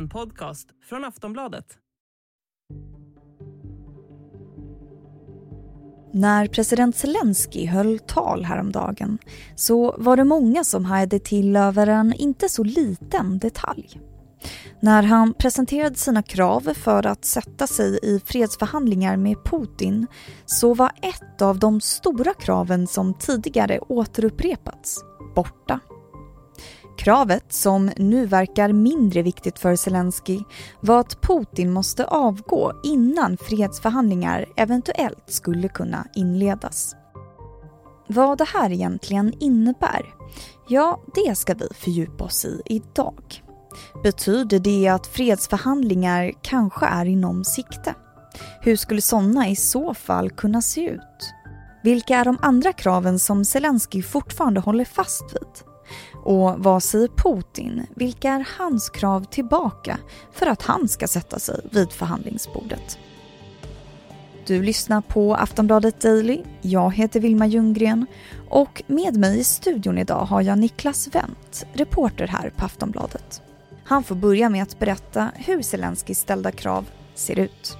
En podcast från Aftonbladet. När president Zelensky höll tal häromdagen så var det många som hajade till över en inte så liten detalj. När han presenterade sina krav för att sätta sig i fredsförhandlingar med Putin så var ett av de stora kraven som tidigare återupprepats borta. Kravet, som nu verkar mindre viktigt för Zelensky, var att Putin måste avgå innan fredsförhandlingar eventuellt skulle kunna inledas. Vad det här egentligen innebär, ja, det ska vi fördjupa oss i idag. Betyder det att fredsförhandlingar kanske är inom sikte? Hur skulle sådana i så fall kunna se ut? Vilka är de andra kraven som Zelensky fortfarande håller fast vid? Och vad säger Putin? Vilka är hans krav tillbaka för att han ska sätta sig vid förhandlingsbordet? Du lyssnar på Aftonbladet Daily. Jag heter Vilma Ljunggren och med mig i studion idag har jag Niklas Wendt, reporter här på Aftonbladet. Han får börja med att berätta hur Zelenskyjs ställda krav ser ut.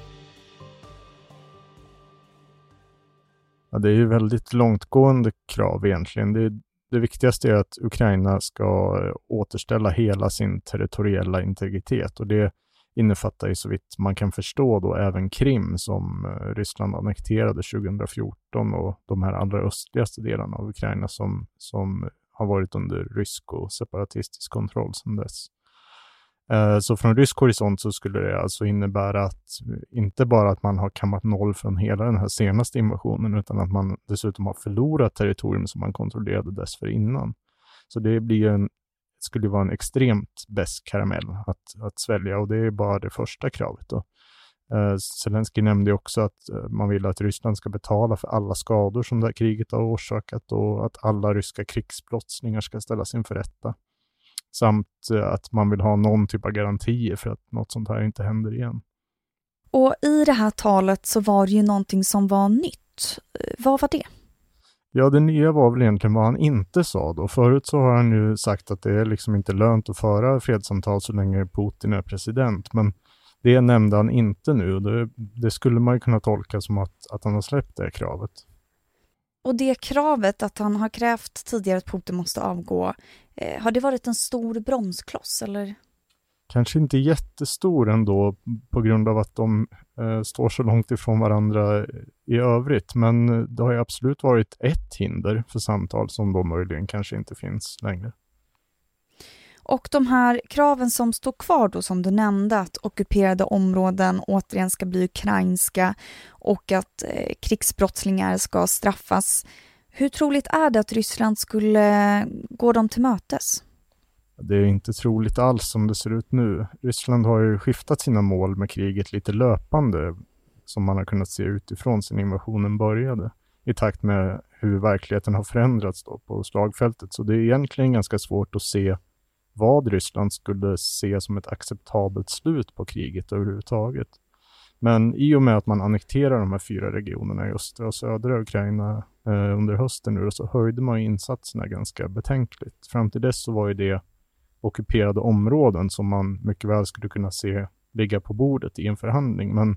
Ja, det är ju väldigt långtgående krav egentligen. Det, det viktigaste är att Ukraina ska eh, återställa hela sin territoriella integritet och det innefattar ju så vitt man kan förstå då även Krim som eh, Ryssland annekterade 2014 och de här allra östligaste delarna av Ukraina som, som har varit under rysk och separatistisk kontroll sedan dess. Eh, så från rysk horisont så skulle det alltså innebära att inte bara att man har kammat noll från hela den här senaste invasionen, utan att man dessutom har förlorat territorium som man kontrollerade dessförinnan. Så det blir en, skulle vara en extremt besk karamell att, att svälja och det är bara det första kravet. Då. Eh, Zelensky nämnde också att eh, man vill att Ryssland ska betala för alla skador som det här kriget har orsakat och att alla ryska krigsbrottslingar ska ställas inför rätta. Samt eh, att man vill ha någon typ av garantier för att något sånt här inte händer igen. Och i det här talet så var det ju någonting som var nytt. Eh, vad var det? Ja, det nya var väl egentligen vad han inte sa då. Förut så har han ju sagt att det är liksom inte lönt att föra fredssamtal så länge Putin är president. Men det nämnde han inte nu. Det, det skulle man ju kunna tolka som att, att han har släppt det kravet. Och det kravet att han har krävt tidigare att Putin måste avgå, har det varit en stor bromskloss eller? Kanske inte jättestor ändå på grund av att de eh, står så långt ifrån varandra i övrigt. Men det har ju absolut varit ett hinder för samtal som då möjligen kanske inte finns längre. Och de här kraven som står kvar då som du nämnde, att ockuperade områden återigen ska bli ukrainska och att eh, krigsbrottslingar ska straffas. Hur troligt är det att Ryssland skulle gå dem till mötes? Det är inte troligt alls som det ser ut nu. Ryssland har ju skiftat sina mål med kriget lite löpande, som man har kunnat se utifrån sen invasionen började, i takt med hur verkligheten har förändrats då på slagfältet. Så det är egentligen ganska svårt att se vad Ryssland skulle se som ett acceptabelt slut på kriget överhuvudtaget. Men i och med att man annekterar de här fyra regionerna i östra och södra Ukraina eh, under hösten nu, så höjde man insatserna ganska betänkligt. Fram till dess så var ju det ockuperade områden som man mycket väl skulle kunna se ligga på bordet i en förhandling. Men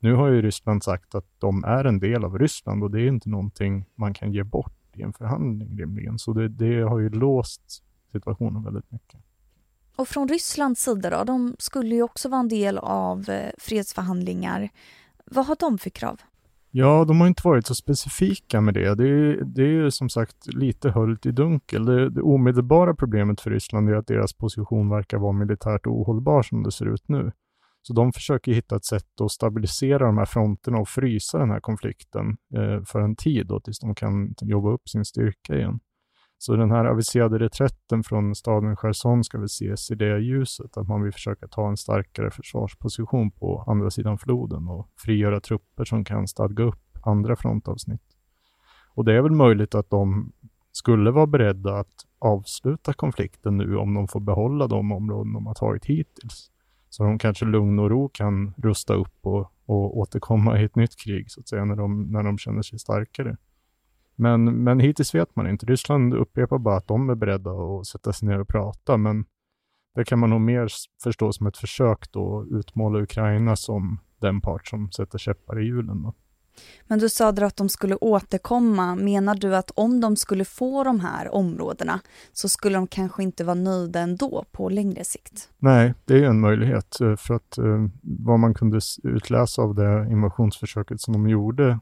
nu har ju Ryssland sagt att de är en del av Ryssland och det är inte någonting man kan ge bort i en förhandling rimligen. Så det, det har ju låst situationen väldigt mycket. Och från Rysslands sida då, de skulle ju också vara en del av eh, fredsförhandlingar. Vad har de för krav? Ja, de har inte varit så specifika med det. Det är, det är ju som sagt lite höljt i dunkel. Det, det omedelbara problemet för Ryssland är att deras position verkar vara militärt ohållbar som det ser ut nu. Så de försöker hitta ett sätt att stabilisera de här fronterna och frysa den här konflikten eh, för en tid då, tills de kan jobba upp sin styrka igen. Så den här aviserade reträtten från staden Cherson ska väl ses i det ljuset, att man vill försöka ta en starkare försvarsposition på andra sidan floden och frigöra trupper som kan stadga upp andra frontavsnitt. Och det är väl möjligt att de skulle vara beredda att avsluta konflikten nu om de får behålla de områden de har tagit hittills. Så de kanske lugn och ro kan rusta upp och, och återkomma i ett nytt krig, så att säga, när de, när de känner sig starkare. Men, men hittills vet man inte. Ryssland upprepar bara att de är beredda att sätta sig ner och prata, men det kan man nog mer förstå som ett försök då att utmåla Ukraina som den part som sätter käppar i hjulen. Då. Men du sa att de skulle återkomma. Menar du att om de skulle få de här områdena så skulle de kanske inte vara nöjda ändå på längre sikt? Nej, det är en möjlighet. Eh, för att eh, vad man kunde utläsa av det invasionsförsöket som de gjorde,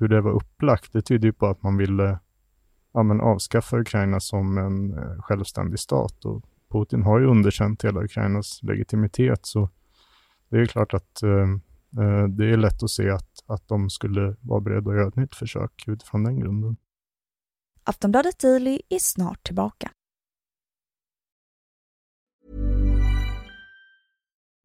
hur det var upplagt, det tyder ju på att man ville ja, men avskaffa Ukraina som en eh, självständig stat. Och Putin har ju underkänt hela Ukrainas legitimitet, så det är klart att eh, eh, det är lätt att se att, att de skulle vara beredda att göra ett nytt försök utifrån den grunden. Aftonbladet Daily är snart tillbaka.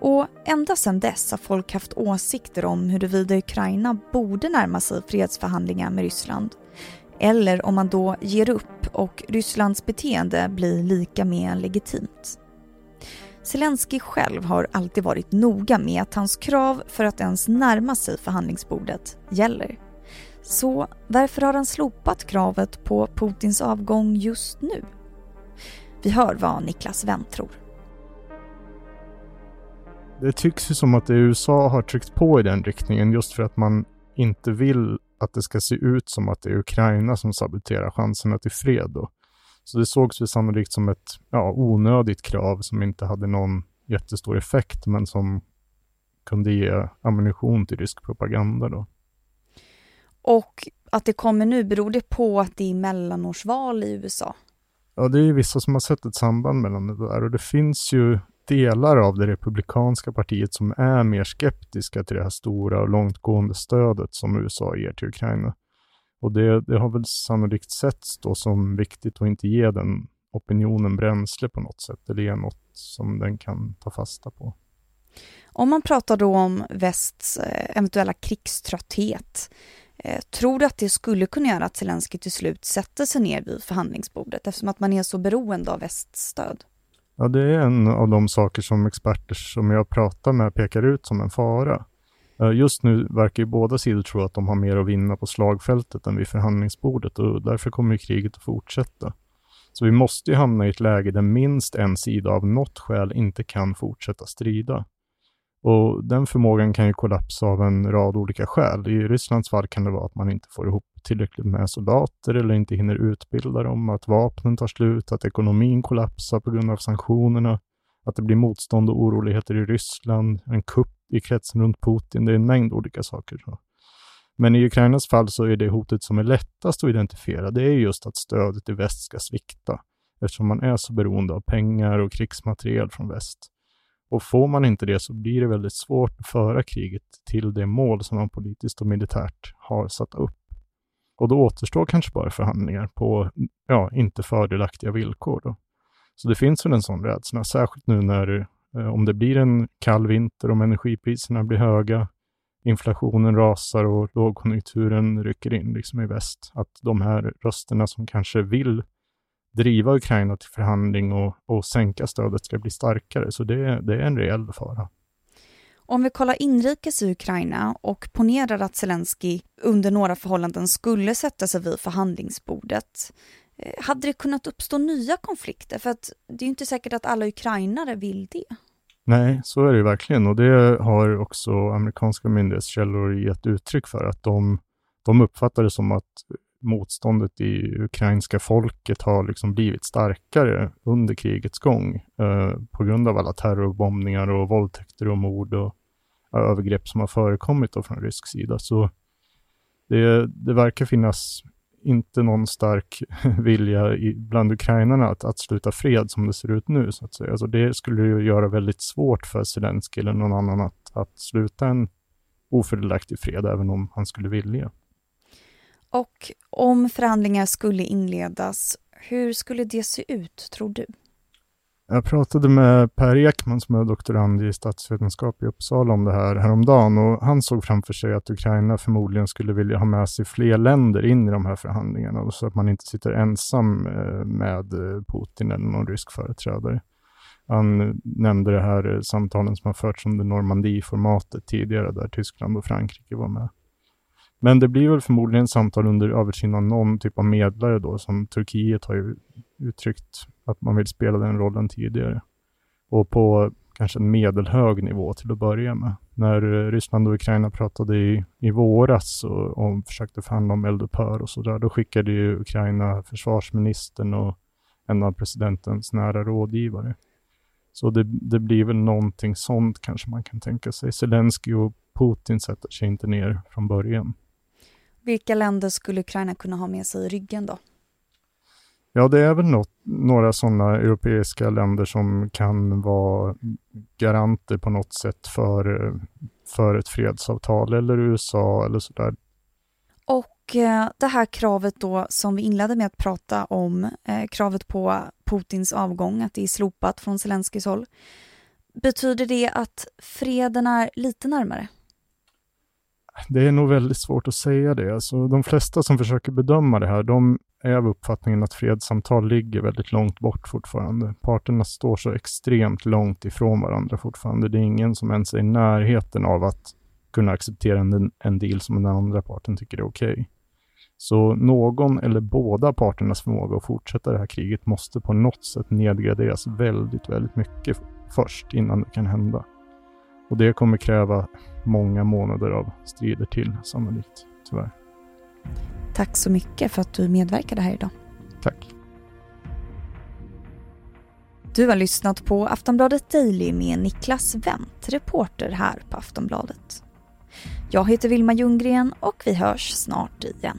Och ända sedan dess har folk haft åsikter om huruvida Ukraina borde närma sig fredsförhandlingar med Ryssland. Eller om man då ger upp och Rysslands beteende blir lika med legitimt. Zelensky själv har alltid varit noga med att hans krav för att ens närma sig förhandlingsbordet gäller. Så varför har han slopat kravet på Putins avgång just nu? Vi hör vad Niklas Wendt tror. Det tycks ju som att USA har tryckt på i den riktningen just för att man inte vill att det ska se ut som att det är Ukraina som saboterar chanserna till fred. Då. Så det sågs väl sannolikt som ett ja, onödigt krav som inte hade någon jättestor effekt men som kunde ge ammunition till rysk propaganda. Då. Och att det kommer nu, beror det på att det är mellanårsval i USA? Ja, det är ju vissa som har sett ett samband mellan det där och det finns ju delar av det republikanska partiet som är mer skeptiska till det här stora och långtgående stödet som USA ger till Ukraina. Och det, det har väl sannolikt setts då som viktigt att inte ge den opinionen bränsle på något sätt, eller ge något som den kan ta fasta på. Om man pratar då om västs eh, eventuella krigströtthet, eh, tror du att det skulle kunna göra att Zelensky till slut sätter sig ner vid förhandlingsbordet eftersom att man är så beroende av västs stöd? Ja, det är en av de saker som experter som jag pratar med pekar ut som en fara. Eh, just nu verkar ju båda sidor tro att de har mer att vinna på slagfältet än vid förhandlingsbordet och därför kommer kriget att fortsätta. Så vi måste ju hamna i ett läge där minst en sida av något skäl inte kan fortsätta strida. Och den förmågan kan ju kollapsa av en rad olika skäl. I Rysslands fall kan det vara att man inte får ihop tillräckligt med soldater eller inte hinner utbilda dem, att vapnen tar slut, att ekonomin kollapsar på grund av sanktionerna, att det blir motstånd och oroligheter i Ryssland, en kupp i kretsen runt Putin. Det är en mängd olika saker. Men i Ukrainas fall så är det hotet som är lättast att identifiera, det är just att stödet i väst ska svikta, eftersom man är så beroende av pengar och krigsmateriel från väst. Och får man inte det så blir det väldigt svårt att föra kriget till det mål som man politiskt och militärt har satt upp. Och då återstår kanske bara förhandlingar på ja, inte fördelaktiga villkor. Då. Så det finns väl en sån rädsla, särskilt nu när eh, om det blir en kall vinter, om energipriserna blir höga, inflationen rasar och lågkonjunkturen rycker in liksom i väst, att de här rösterna som kanske vill driva Ukraina till förhandling och, och sänka stödet ska bli starkare. Så det, det är en reell fara. Om vi kollar inrikes i Ukraina och ponerar att Zelensky under några förhållanden skulle sätta sig vid förhandlingsbordet, eh, hade det kunnat uppstå nya konflikter? För att det är ju inte säkert att alla ukrainare vill det. Nej, så är det ju verkligen och det har också amerikanska myndighetskällor gett uttryck för att de, de uppfattar det som att motståndet i ukrainska folket har liksom blivit starkare under krigets gång eh, på grund av alla terrorbombningar och våldtäkter och mord och övergrepp som har förekommit från rysk sida. Så det, det verkar finnas inte någon stark vilja i, bland ukrainarna att, att sluta fred som det ser ut nu. Så att säga. Alltså det skulle ju göra väldigt svårt för Zelenskyj eller någon annan att, att sluta en ofördelaktig fred, även om han skulle vilja. Och om förhandlingar skulle inledas, hur skulle det se ut, tror du? Jag pratade med Per Ekman som är doktorand i statsvetenskap i Uppsala om det här häromdagen och han såg framför sig att Ukraina förmodligen skulle vilja ha med sig fler länder in i de här förhandlingarna så att man inte sitter ensam eh, med Putin eller någon rysk företrädare. Han eh, nämnde det här eh, samtalen som har förts under Normandie-formatet tidigare där Tyskland och Frankrike var med. Men det blir väl förmodligen samtal under översyn av någon typ av medlare då, som Turkiet har ju uttryckt att man vill spela den rollen tidigare. Och på kanske en medelhög nivå till att börja med. När eh, Ryssland och Ukraina pratade i, i våras och, och försökte förhandla om eldupphör och sådär, då skickade ju Ukraina försvarsministern och en av presidentens nära rådgivare. Så det, det blir väl någonting sånt kanske man kan tänka sig. Zelensky och Putin sätter sig inte ner från början. Vilka länder skulle Ukraina kunna ha med sig i ryggen då? Ja, det är väl något, några sådana europeiska länder som kan vara garanter på något sätt för, för ett fredsavtal, eller USA eller sådär. Och eh, det här kravet då som vi inledde med att prata om, eh, kravet på Putins avgång, att det är slopat från Zelenskys håll. Betyder det att freden är lite närmare? Det är nog väldigt svårt att säga det. Alltså, de flesta som försöker bedöma det här, de är av uppfattningen att fredssamtal ligger väldigt långt bort fortfarande. Parterna står så extremt långt ifrån varandra fortfarande. Det är ingen som ens är i närheten av att kunna acceptera en, en deal som den andra parten tycker är okej. Okay. Så någon eller båda parternas förmåga att fortsätta det här kriget måste på något sätt nedgraderas väldigt, väldigt mycket först innan det kan hända. Och det kommer kräva många månader av strider till sannolikt, tyvärr. Tack så mycket för att du medverkade här idag. Tack. Du har lyssnat på Aftonbladet Daily med Niklas Wendt, reporter här på Aftonbladet. Jag heter Vilma Ljunggren och vi hörs snart igen.